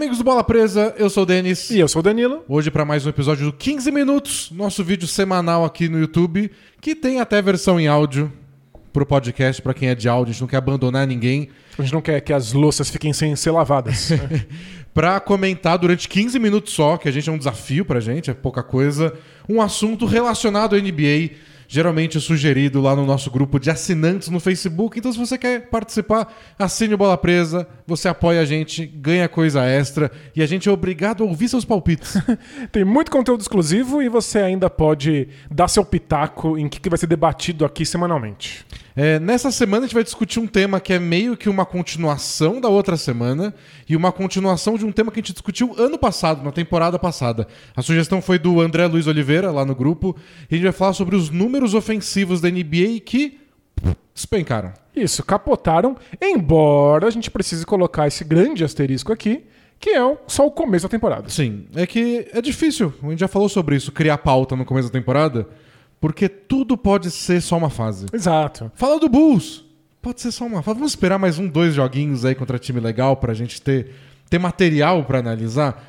Amigos do Bola Presa, eu sou o Denis. E eu sou o Danilo. Hoje para mais um episódio do 15 Minutos, nosso vídeo semanal aqui no YouTube, que tem até versão em áudio pro podcast para quem é de áudio, a gente não quer abandonar ninguém. A gente não quer que as louças fiquem sem ser lavadas. para comentar durante 15 minutos só, que a gente é um desafio pra gente, é pouca coisa, um assunto relacionado à NBA geralmente sugerido lá no nosso grupo de assinantes no Facebook. Então, se você quer participar, assine o Bola Presa, você apoia a gente, ganha coisa extra e a gente é obrigado a ouvir seus palpites. Tem muito conteúdo exclusivo e você ainda pode dar seu pitaco em que vai ser debatido aqui semanalmente. É, nessa semana a gente vai discutir um tema que é meio que uma continuação da outra semana e uma continuação de um tema que a gente discutiu ano passado, na temporada passada. A sugestão foi do André Luiz Oliveira, lá no grupo, e a gente vai falar sobre os números ofensivos da NBA que despencaram. Isso, capotaram, embora a gente precise colocar esse grande asterisco aqui, que é só o começo da temporada. Sim, é que é difícil, a gente já falou sobre isso, criar pauta no começo da temporada. Porque tudo pode ser só uma fase. Exato. Fala do Bulls. Pode ser só uma fase. Vamos esperar mais um, dois joguinhos aí contra time legal pra gente ter, ter material para analisar.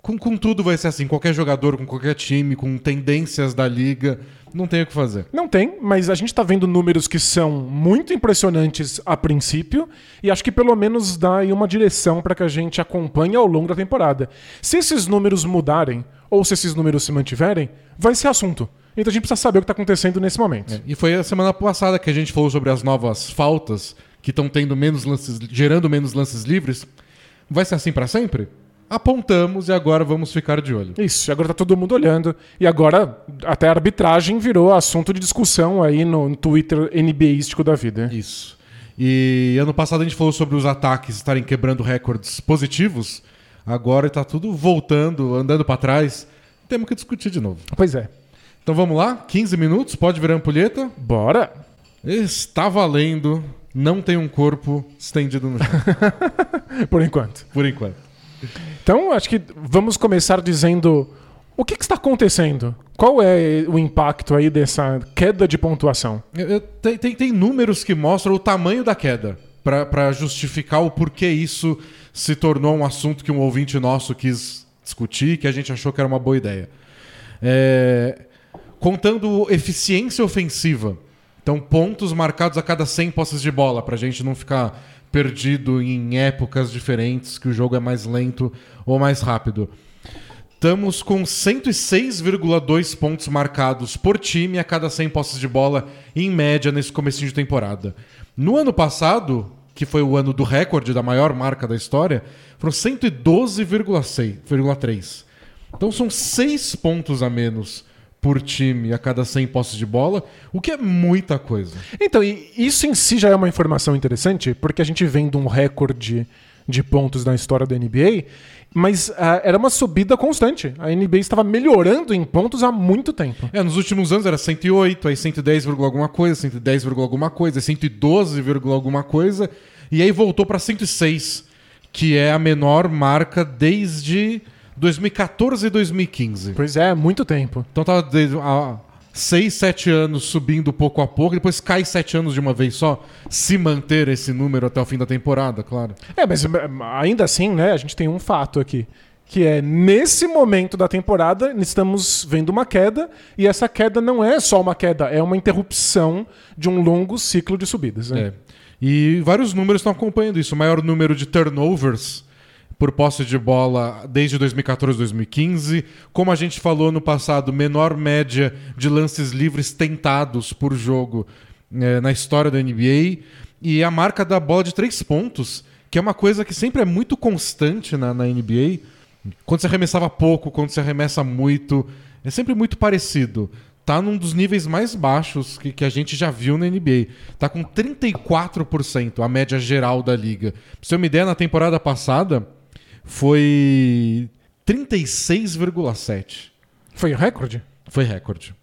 Com, com tudo vai ser assim. Qualquer jogador, com qualquer time, com tendências da liga. Não tem o que fazer. Não tem, mas a gente tá vendo números que são muito impressionantes a princípio e acho que pelo menos dá aí uma direção para que a gente acompanhe ao longo da temporada. Se esses números mudarem ou se esses números se mantiverem, vai ser assunto. Então a gente precisa saber o que está acontecendo nesse momento. É, e foi a semana passada que a gente falou sobre as novas faltas que estão tendo menos lances, gerando menos lances livres. Vai ser assim para sempre? Apontamos e agora vamos ficar de olho. Isso, agora tá todo mundo olhando. E agora até a arbitragem virou assunto de discussão aí no, no Twitter NBístico da vida. Isso. E ano passado a gente falou sobre os ataques estarem quebrando recordes positivos. Agora está tudo voltando, andando para trás. Temos que discutir de novo. Pois é. Então vamos lá? 15 minutos, pode virar ampulheta? Bora! Está valendo. Não tem um corpo estendido no chão. Por enquanto. Por enquanto. Então, acho que vamos começar dizendo o que, que, está acontecendo? Qual é o impacto aí dessa queda de pontuação? Tem, tem, tem, números que mostram o tamanho da queda para justificar o porquê isso se tornou um assunto que um ouvinte nosso quis discutir, que a gente achou que era uma boa ideia. É, contando eficiência ofensiva. Então, pontos marcados a cada 100 posses de bola, para a gente não ficar perdido em épocas diferentes, que o jogo é mais lento ou mais rápido. Estamos com 106,2 pontos marcados por time a cada 100 posses de bola, em média, nesse começo de temporada. No ano passado, que foi o ano do recorde da maior marca da história, foram 112,3. Então são 6 pontos a menos por time a cada 100 posses de bola, o que é muita coisa. Então, isso em si já é uma informação interessante, porque a gente vem de um recorde de pontos na história da NBA, mas uh, era uma subida constante. A NBA estava melhorando em pontos há muito tempo. É, nos últimos anos era 108, aí 110, alguma coisa, 110, alguma coisa, 112, alguma coisa, e aí voltou para 106, que é a menor marca desde 2014 e 2015. Pois é, muito tempo. Então tava há 6, 7 anos subindo pouco a pouco, depois cai 7 anos de uma vez só, se manter esse número até o fim da temporada, claro. É, mas ainda assim, né, a gente tem um fato aqui. Que é, nesse momento da temporada, estamos vendo uma queda, e essa queda não é só uma queda, é uma interrupção de um longo ciclo de subidas. Né? É. E vários números estão acompanhando isso. O maior número de turnovers por posse de bola desde 2014 2015. Como a gente falou no passado, menor média de lances livres tentados por jogo é, na história da NBA. E a marca da bola de três pontos, que é uma coisa que sempre é muito constante na, na NBA. Quando você arremessava pouco, quando você arremessa muito, é sempre muito parecido tá num dos níveis mais baixos que, que, a gente já viu na NBA. Tá com 34% a média geral da liga. Pra você ter uma ideia, na temporada passada, foi 36,7. Foi recorde? Foi recorde.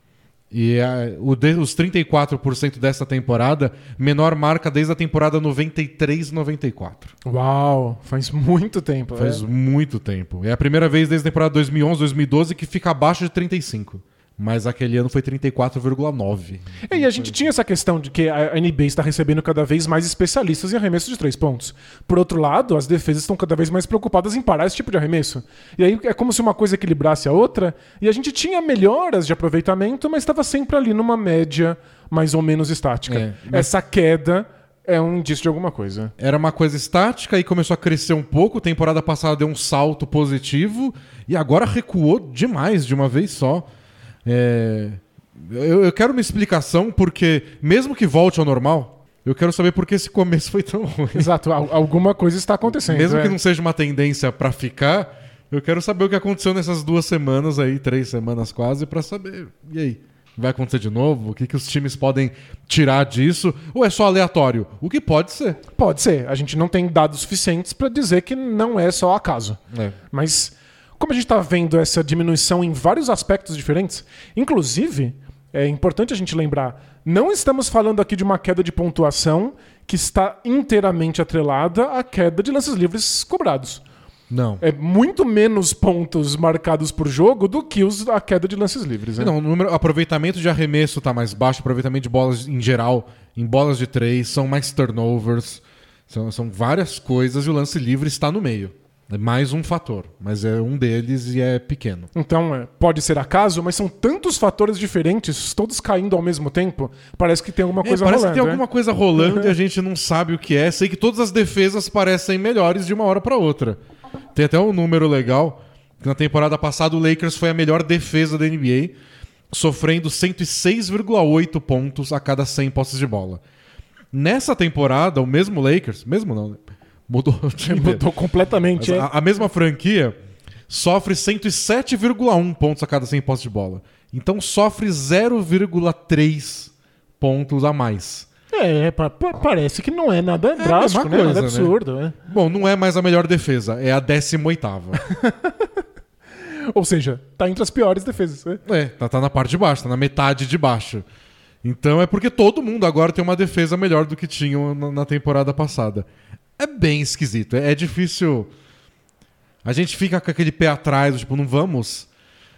E a, o de, os 34% dessa temporada, menor marca desde a temporada 93-94. Uau, faz muito tempo. Faz é. muito tempo. É a primeira vez desde a temporada 2011-2012 que fica abaixo de 35. Mas aquele ano foi 34,9. É, e a gente tinha essa questão de que a NBA está recebendo cada vez mais especialistas em arremesso de três pontos. Por outro lado, as defesas estão cada vez mais preocupadas em parar esse tipo de arremesso. E aí é como se uma coisa equilibrasse a outra, e a gente tinha melhoras de aproveitamento, mas estava sempre ali numa média mais ou menos estática. É, mas- Essa queda é um indício de alguma coisa. Era uma coisa estática e começou a crescer um pouco. Temporada passada deu um salto positivo e agora recuou demais de uma vez só. É, Eu, eu quero uma explicação porque, mesmo que volte ao normal, eu quero saber por que esse começo foi tão ruim. Exato, al- alguma coisa está acontecendo. Mesmo é. que não seja uma tendência pra ficar, eu quero saber o que aconteceu nessas duas semanas aí, três semanas quase, pra saber. E aí? Vai acontecer de novo? O que, que os times podem tirar disso? Ou é só aleatório? O que pode ser. Pode ser. A gente não tem dados suficientes para dizer que não é só acaso. É. Mas como a gente está vendo essa diminuição em vários aspectos diferentes, inclusive, é importante a gente lembrar, não estamos falando aqui de uma queda de pontuação que está inteiramente atrelada à queda de lances livres cobrados. Não. É muito menos pontos marcados por jogo do que os, a queda de lances livres. Né? Não, o número, aproveitamento de arremesso tá mais baixo, aproveitamento de bolas em geral, em bolas de três, são mais turnovers, são, são várias coisas e o lance livre está no meio. É mais um fator, mas é um deles e é pequeno. Então, é, pode ser acaso, mas são tantos fatores diferentes, todos caindo ao mesmo tempo, parece que tem alguma É, coisa parece rolando. que tem né? alguma coisa rolando e a gente não sabe o que é. Sei que todas as defesas parecem melhores de uma hora para outra. Tem até um número legal que na temporada passada o Lakers foi a melhor defesa da NBA, sofrendo 106,8 pontos a cada 100 posses de bola. Nessa temporada, o mesmo Lakers, mesmo não? Mudou o time. Mudou completamente. É. a, a mesma franquia sofre 107,1 pontos a cada 100 posses de bola. Então sofre 0,3 pontos a mais. É, pa- pa- parece que não é nada a drástico, mesma né? coisa, nada né? absurdo. né? Bom, não é mais a melhor defesa, é a 18ª. Ou seja, tá entre as piores defesas. né? é, tá, tá na parte de baixo, tá na metade de baixo. Então é porque todo mundo agora tem uma defesa melhor do que tinham na, na temporada passada. É bem esquisito, é, é difícil. A gente fica com aquele pé atrás, tipo, não vamos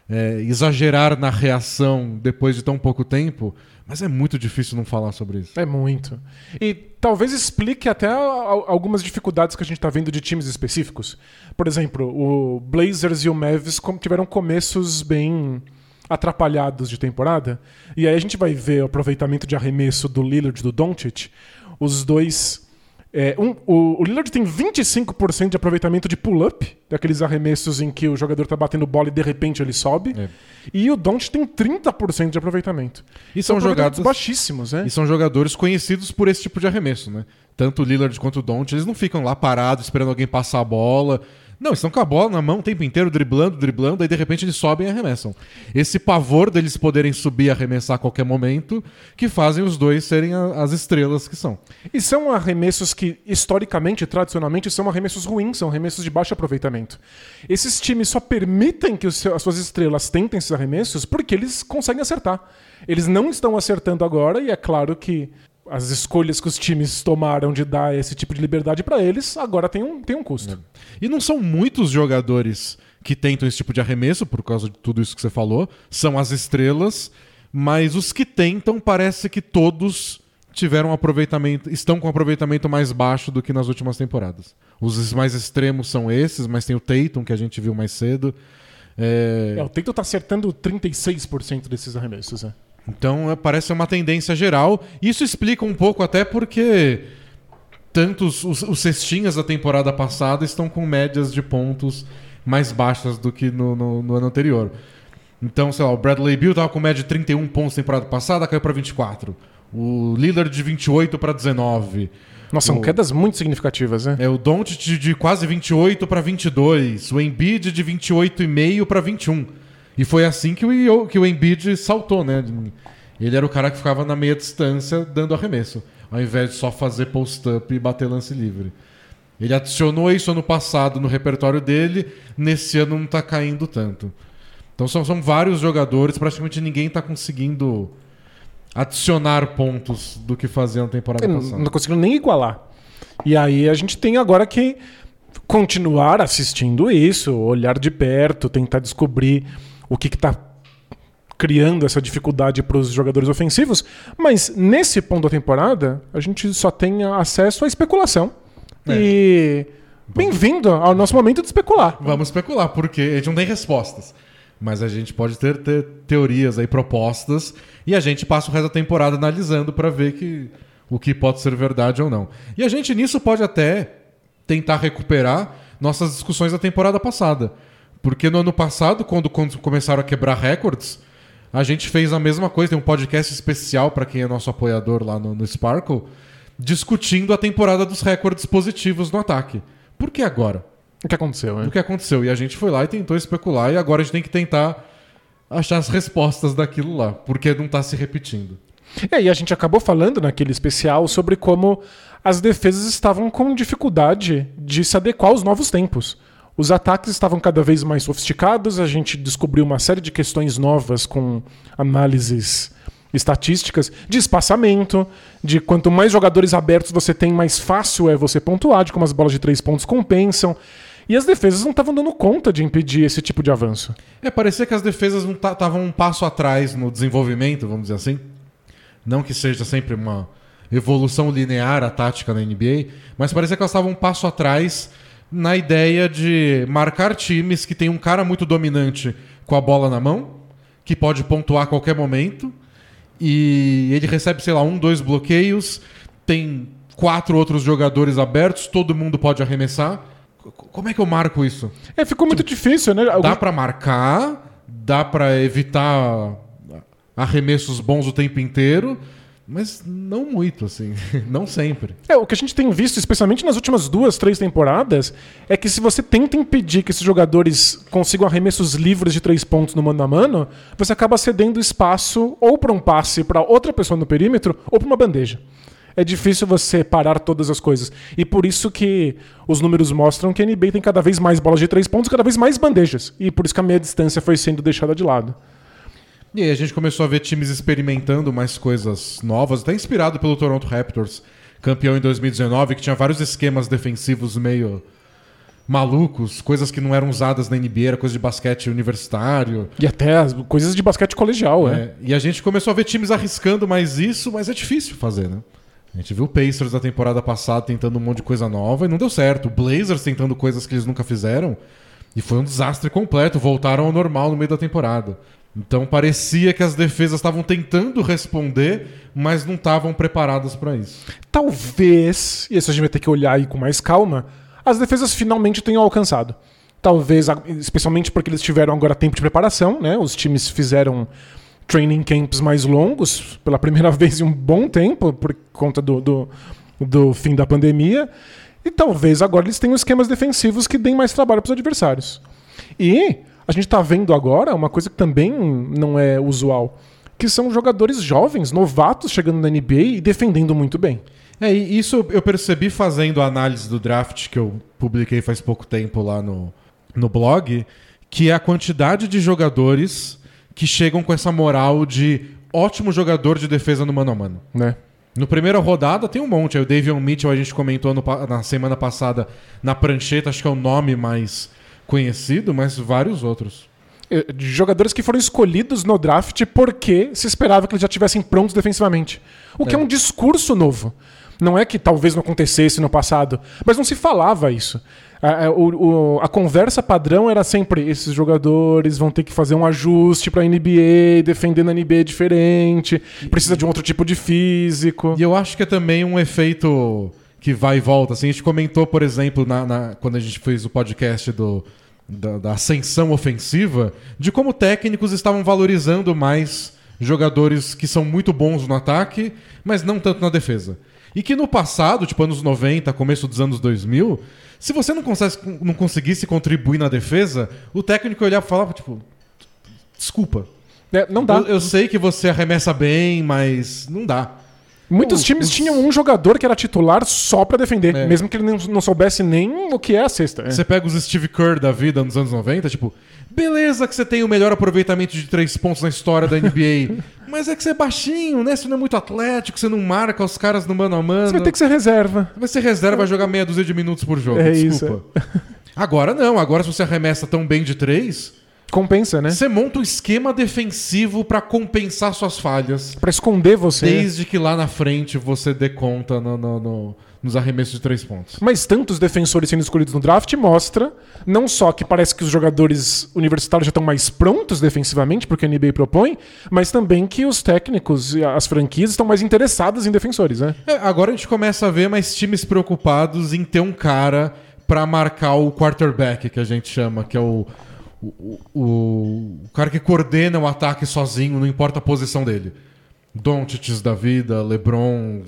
é, exagerar na reação depois de tão pouco tempo, mas é muito difícil não falar sobre isso. É muito. E talvez explique até al- algumas dificuldades que a gente tá vendo de times específicos. Por exemplo, o Blazers e o com- tiveram começos bem atrapalhados de temporada. E aí a gente vai ver o aproveitamento de arremesso do Lillard e do Doncic. Os dois... é, um- o, o Lillard tem 25% de aproveitamento de pull-up, daqueles arremessos em que o jogador tá batendo bola e de repente ele sobe. É. E o Doncic tem 30% de aproveitamento. E são jogadas baixíssimos, né? E são jogadores conhecidos por esse tipo de arremesso, né? Tanto o Lillard quanto o Don't, eles não ficam lá parados esperando alguém passar a bola. Não, estão com a bola na mão o tempo inteiro, driblando, driblando, aí de repente eles sobem e arremessam. Esse pavor deles poderem subir e arremessar a qualquer momento, que fazem os dois serem a- as estrelas que são. E são arremessos que, historicamente, tradicionalmente, são arremessos ruins, são arremessos de baixo aproveitamento. Esses times só permitem que seu- as suas estrelas tentem esses arremessos porque eles conseguem acertar. Eles não estão acertando agora, e é claro que as escolhas que os times tomaram de dar esse tipo de liberdade para eles, agora tem um, tem um custo. E não são muitos jogadores que tentam esse tipo de arremesso, por causa de tudo isso que você falou. São as estrelas, mas os que tentam, parece que todos tiveram um aproveitamento, estão com um aproveitamento mais baixo do que nas últimas temporadas. Os mais extremos são esses, mas tem o Tatum, que a gente viu mais cedo. É, É, o Tatum tá acertando 36% desses arremessos. né? Então é, parece uma tendência geral. Isso explica um pouco até porque tantos os, os cestinhas da temporada passada estão com médias de pontos mais baixas do que no, no- no ano anterior. Então, sei lá, o Bradley Beal tava com média de 31 pontos na temporada passada, caiu para 24. O Lillard de 28 para 19. Nossa, são O- quedas muito significativas, né? É o Doncic de, de quase 28 para 22, o Embiid de 28,5 para 21. E foi assim que o, que o Embiid saltou, né? Ele era o cara que ficava na meia distância dando arremesso, ao invés de só fazer post-up e bater lance livre. Ele adicionou isso ano passado no repertório dele, nesse ano não tá caindo tanto. Então são, são vários jogadores, praticamente ninguém tá conseguindo adicionar pontos do que fazia na temporada Não, passada. não conseguiram nem igualar. E aí a gente tem agora que continuar assistindo isso, olhar de perto, tentar descobrir o que está criando essa dificuldade para os jogadores ofensivos, mas nesse ponto da temporada a gente só tem acesso à especulação. É. E bem-vindo ao nosso momento de especular. Vamos especular, porque a gente não tem respostas. Mas a gente pode ter, ter teorias aí, propostas, e a gente passa o resto da temporada analisando para ver que, o que pode ser verdade ou não. E a gente nisso pode até tentar recuperar nossas discussões da temporada passada. Porque no ano passado, quando, quando começaram a quebrar recordes, a gente fez a mesma coisa, tem um podcast especial para quem é nosso apoiador lá no, no Sparkle, discutindo a temporada dos recordes positivos no ataque. Por que agora? O que aconteceu, né? O que aconteceu? E a gente foi lá e tentou especular, e agora a gente tem que tentar achar as respostas daquilo lá, porque não está se repetindo. É, e a gente acabou falando naquele especial sobre como as defesas estavam com dificuldade de se adequar aos novos tempos. Os ataques estavam cada vez mais sofisticados, a gente descobriu uma série de questões novas com análises estatísticas de espaçamento, de quanto mais jogadores abertos você tem, mais fácil é você pontuar, de como as bolas de três pontos compensam. E as defesas não estavam dando conta de impedir esse tipo de avanço. É, parecia que as defesas estavam um passo atrás no desenvolvimento, vamos dizer assim. Não que seja sempre uma evolução linear a tática na NBA, mas parecia que elas estavam um passo atrás na ideia de marcar times que tem um cara muito dominante com a bola na mão, que pode pontuar a qualquer momento, e ele recebe, sei lá, um, dois bloqueios, tem quatro outros jogadores abertos, todo mundo pode arremessar. Como é que eu marco isso? É, ficou muito difícil, né? Dá pra marcar, dá pra evitar arremessos bons o tempo inteiro, mas não muito, assim. Não sempre. É, o que a gente tem visto, especialmente nas últimas duas, três temporadas, é que se você tenta impedir que esses jogadores consigam arremessos livres de três pontos no mano a mano, você acaba cedendo espaço ou para um passe para outra pessoa no perímetro ou para uma bandeja. É difícil você parar todas as coisas. E por isso que os números mostram que a NBA tem cada vez mais bolas de três pontos, cada vez mais bandejas. E por isso que a meia distância foi sendo deixada de lado. E aí a gente começou a ver times experimentando mais coisas novas, até inspirado pelo Toronto Raptors, campeão em 2019, que tinha vários esquemas defensivos meio malucos, coisas que não eram usadas na NBA, era coisa de basquete universitário. E até as coisas de basquete colegial, é. É, e a gente começou a ver times arriscando mais isso, mas é difícil fazer, né? A gente viu o Pacers da temporada passada tentando um monte de coisa nova e não deu certo. O Blazers tentando coisas que eles nunca fizeram e foi um desastre completo. Voltaram ao normal no meio da temporada. Então parecia que as defesas estavam tentando responder, mas não estavam preparadas para isso. Talvez, e isso a gente vai ter que olhar aí com mais calma, as defesas finalmente tenham alcançado. Talvez, especialmente porque eles tiveram agora tempo de preparação, né? Os times fizeram training camps mais longos pela primeira vez em um bom tempo, por conta do, do, do fim da pandemia. E talvez agora eles tenham esquemas defensivos que deem mais trabalho para os adversários. E a gente está vendo agora uma coisa que também não é usual, que são jogadores jovens, novatos chegando na NBA e defendendo muito bem. É, e isso eu percebi fazendo a análise do draft que eu publiquei faz pouco tempo lá no, no blog, que é a quantidade de jogadores que chegam com essa moral de ótimo jogador de defesa no mano a mano. Né? No primeira rodada tem um monte. Aí o Davion Mitchell a gente comentou no na semana passada na prancheta, acho que é o nome mais conhecido, mas vários outros. Eh, de Jogadores que foram escolhidos no draft porque se esperava que eles já estivessem prontos defensivamente. O que é. É. um discurso novo. Não é que talvez não acontecesse no passado, mas não se falava isso. A, a- o- a conversa padrão era sempre: esses jogadores vão ter que fazer um ajuste para a NBA, defender na NBA diferente, precisa de um outro tipo de físico. E eu acho que é também um efeito que vai e volta. Assim, a gente comentou, por exemplo, na, na- quando a gente fez o podcast do, da, da ascensão ofensiva, de como técnicos estavam valorizando mais jogadores que são muito bons no ataque, mas não tanto na defesa. E que no passado, tipo anos 90, começo dos anos 2000, se você não, consegue, não conseguisse contribuir na defesa, o técnico olhava e falava, tipo, desculpa. É, não dá. Eu, eu sei que você arremessa bem, mas não dá. Muitos Os- times os- tinham um jogador que era titular só pra defender, É. mesmo que ele não, soubesse nem o que é a cesta. É. Você pega os Steve Kerr da vida nos anos 90, tipo, beleza que você tem o melhor aproveitamento de três pontos na história da NBA, mas é que você é baixinho, né? Você não é muito atlético, você não marca os caras no mano a mano. Você vai ter que ser reserva. Vai ser reserva, vai jogar meia dúzia de minutos por jogo. É desculpa. Agora não, agora se você arremessa tão bem de três, Compensa, né? Você monta um esquema defensivo pra compensar suas falhas. Pra esconder você. Desde que lá na frente você dê conta no- no- no- nos arremessos de três pontos. Mas tantos defensores sendo escolhidos no draft mostra não só que parece que os jogadores universitários já estão mais prontos defensivamente, porque a NBA propõe, mas também que os técnicos e as franquias estão mais interessadas em defensores, né? É, agora a gente começa a ver mais times preocupados em ter um cara pra marcar o quarterback, que a gente chama, que é o, o, o, o cara que coordena o ataque sozinho, não importa a posição dele. Doncic da vida, LeBron,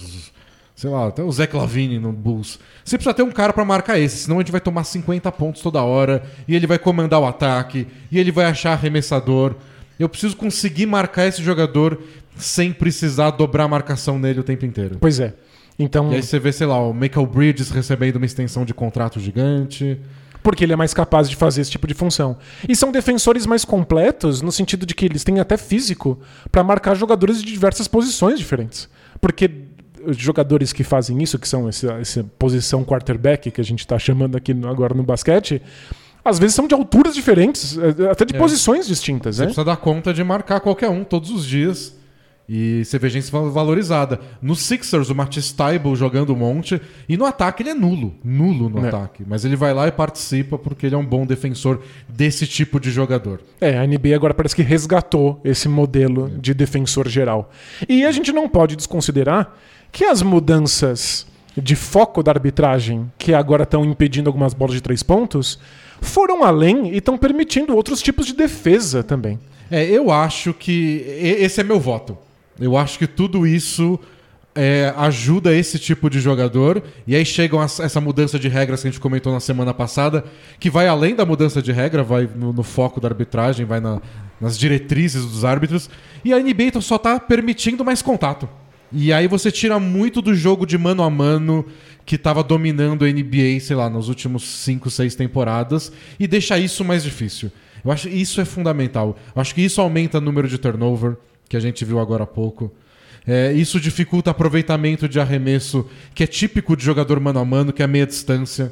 sei lá, até o Zach Lavine no Bulls. Você precisa ter um cara pra marcar esse, senão a gente vai tomar 50 pontos toda hora, e ele vai comandar o ataque, e ele vai achar arremessador. Eu preciso conseguir marcar esse jogador sem precisar dobrar a marcação nele o tempo inteiro. Pois é. Então, E aí você vê, sei lá, o Michael Bridges recebendo uma extensão de contrato gigante. Porque ele é mais capaz de fazer esse tipo de função. E são defensores mais completos no sentido de que eles têm até físico pra marcar jogadores de diversas posições diferentes. Porque os jogadores que fazem isso, que são essa, essa posição quarterback que a gente tá chamando aqui no- agora no basquete, às vezes são de alturas diferentes, eh, até de É. posições distintas, Você né? precisa dar conta de marcar qualquer um todos os dias. E você vê gente val- valorizada. No Sixers, o Matisse Tybalt jogando um monte. E no ataque ele é nulo. Nulo no É. ataque. Mas ele vai lá e participa porque ele é um bom defensor desse tipo de jogador. É, a NBA agora parece que resgatou esse modelo de defensor geral. E a gente não pode desconsiderar que as mudanças de foco da arbitragem, que agora estão impedindo algumas bolas de três pontos, foram além e estão permitindo outros tipos de defesa também. É, eu acho que. Esse é meu voto. Eu acho que tudo isso é, ajuda esse tipo de jogador. E aí chegam as- essa mudança de regras que a gente comentou na semana passada, que vai além da mudança de regra, vai no, no foco da arbitragem, vai na- nas diretrizes dos árbitros. E a NBA então só tá permitindo mais contato. E aí você tira muito do jogo de mano a mano que tava dominando a NBA, sei lá, nos últimos 5, 6 temporadas e deixa isso mais difícil. Eu acho que isso é fundamental. Eu acho que isso aumenta o número de turnover, que a gente viu agora há pouco. É, isso dificulta aproveitamento de arremesso, que é típico de jogador mano a mano, que é a meia distância.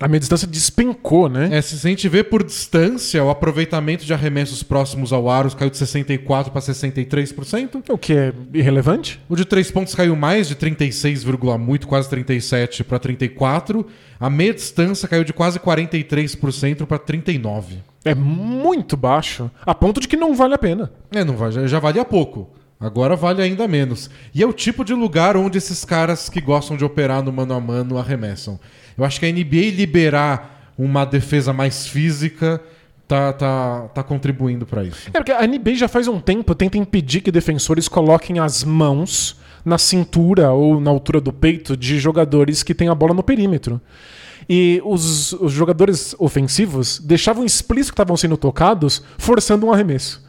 A minha distância despencou, né? É, se a gente vê por distância, o aproveitamento de arremessos próximos ao aro caiu de 64% para 63%. O que é irrelevante? O de três pontos caiu mais de 36, muito, quase 37 para 34. A meia distância caiu de quase 43% para 39. É muito baixo, a ponto de que não vale a pena. É, não já, já valia pouco. Agora vale ainda menos. E é o tipo de lugar onde esses caras que gostam de operar no mano a mano arremessam. Eu acho que a NBA liberar uma defesa mais física tá, tá, tá contribuindo para isso. É porque a NBA já faz um tempo tenta impedir que defensores coloquem as mãos na cintura ou na altura do peito de jogadores que têm a bola no perímetro. E os, os jogadores ofensivos deixavam explícito que estavam sendo tocados, forçando um arremesso.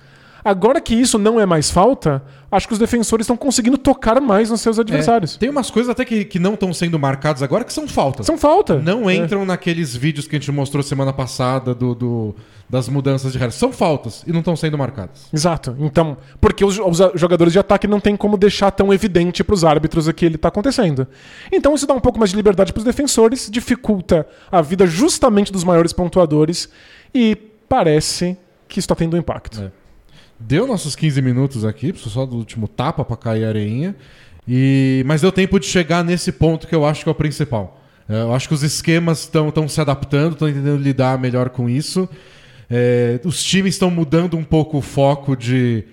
Agora que isso não é mais falta, acho que os defensores estão conseguindo tocar mais nos seus adversários. É, tem umas coisas até que, que não estão sendo marcadas agora que são faltas. São falta. Não É. entram naqueles vídeos que a gente mostrou semana passada do, do- das mudanças de regras. São faltas e não estão sendo marcadas. Exato. Então, porque os, os jogadores de ataque não tem como deixar tão evidente para os árbitros o que ele está acontecendo. Então isso dá um pouco mais de liberdade para os defensores, dificulta a vida justamente dos maiores pontuadores e parece que está tendo um impacto. É. Deu nossos 15 minutos aqui, preciso só do último tapa pra cair a areinha. E... Mas deu tempo de chegar nesse ponto que eu acho que é o principal. É, Eu acho que os esquemas estão se adaptando, estão entendendo lidar melhor com isso. É, os times estão mudando um pouco o foco de.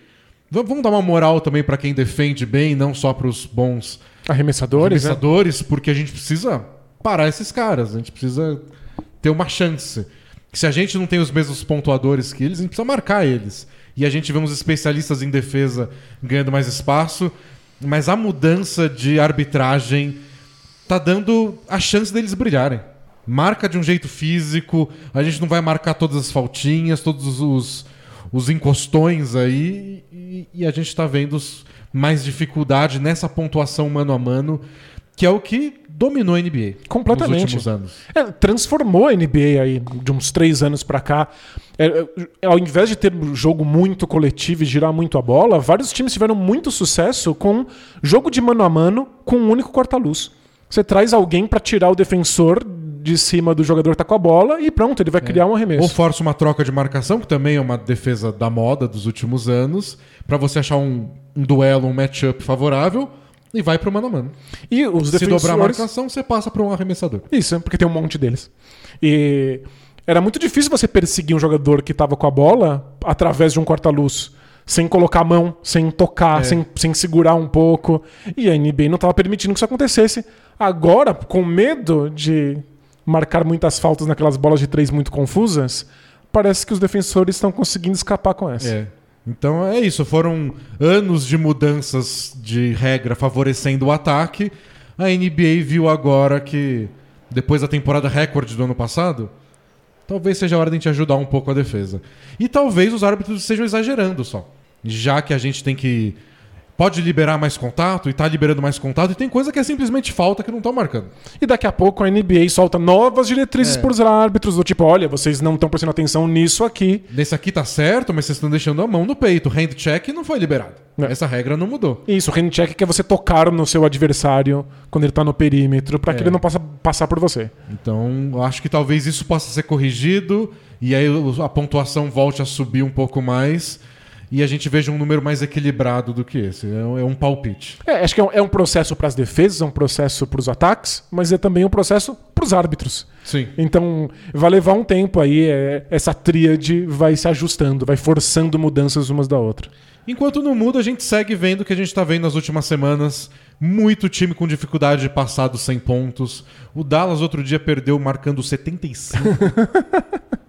Vamos dar uma moral também pra quem defende bem, não só pros bons Arremessadores, né? arremessadores, porque a gente precisa parar esses caras, a gente precisa ter uma chance. Se a gente não tem os mesmos pontuadores que eles, a gente precisa marcar eles. E a gente vê uns especialistas em defesa ganhando mais espaço, mas a mudança de arbitragem tá dando a chance deles brilharem. Marca de um jeito físico, a gente não vai marcar todas as faltinhas, todos os, os encostões aí, e, e a gente tá vendo mais dificuldade nessa pontuação mano a mano, que é o que dominou a NBA Completamente. nos últimos anos. É, transformou a NBA aí de uns três anos pra cá. É, é, ao invés de ter um jogo muito coletivo e girar muito a bola, vários times tiveram muito sucesso com jogo de mano a mano com um único corta-luz. Você traz alguém pra tirar o defensor de cima do jogador que tá com a bola e pronto, ele vai criar um arremesso. Ou força uma troca de marcação, que também é uma defesa da moda dos últimos anos, pra você achar um, um duelo, um matchup favorável e vai pro mano a mano. E os Se defensores... dobrar a marcação, você passa pra um arremessador. Isso, porque tem um monte deles. E era muito difícil você perseguir um jogador que tava com a bola através de um corta-luz. Sem colocar a mão, sem tocar, É. sem, sem segurar um pouco. E a NBA não tava permitindo que isso acontecesse. Agora, com medo de marcar muitas faltas naquelas bolas de três muito confusas, parece que os defensores estão conseguindo escapar com essa. É. Então é isso, foram anos de mudanças de regra favorecendo o ataque. A NBA viu agora que, depois da temporada recorde do ano passado, talvez seja a hora de a gente ajudar um pouco a defesa. E talvez os árbitros estejam exagerando só. Já que a gente tem que. Pode liberar mais contato e tá liberando mais contato, e tem coisa que é simplesmente falta que não estão marcando. E daqui a pouco a NBA solta novas diretrizes É. para os árbitros, do tipo, olha, vocês não estão prestando atenção nisso aqui. Nesse aqui tá certo, mas vocês estão deixando a mão no peito. Hand check não foi liberado. É. Essa regra não mudou. Isso, hand check que é você tocar no seu adversário quando ele tá no perímetro, para que É. ele não possa passar por você. Então, acho que talvez isso possa ser corrigido e aí a pontuação volte a subir um pouco mais e a gente veja um número mais equilibrado do que esse. É um, é um palpite. É, acho que é um, é um processo para as defesas, é um processo para os ataques, mas é também um processo para os árbitros. Sim. Então, vai levar um tempo aí, é, essa tríade vai se ajustando, vai forçando mudanças umas da outra. Enquanto não muda, a gente segue vendo o que a gente está vendo nas últimas semanas. Muito time com dificuldade de passar dos 100 pontos. O Dallas outro dia perdeu marcando 75.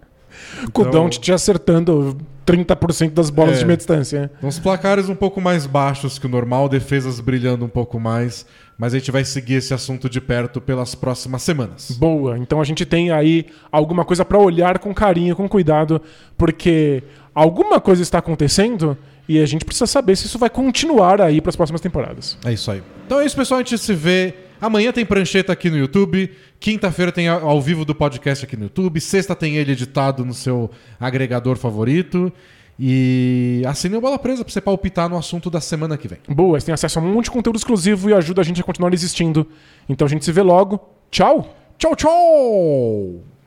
Com o Doncic acertando 30% das bolas É. de meia distância. Então, os placares um pouco mais baixos que o normal, defesas brilhando um pouco mais. Mas a gente vai seguir esse assunto de perto pelas próximas semanas. Boa. Então a gente tem aí alguma coisa para olhar com carinho, com cuidado, porque alguma coisa está acontecendo e a gente precisa saber se isso vai continuar aí para as próximas temporadas. É isso aí. Então é isso, pessoal. A gente se vê. Amanhã tem prancheta aqui no YouTube. Quinta-feira tem ao vivo do podcast aqui no YouTube. Sexta tem ele editado no seu agregador favorito. E assine o Bola Presa pra você palpitar no assunto da semana que vem. Boa, você tem acesso a um monte de conteúdo exclusivo e ajuda a gente a continuar existindo. Então a gente se vê logo. Tchau! Tchau, tchau!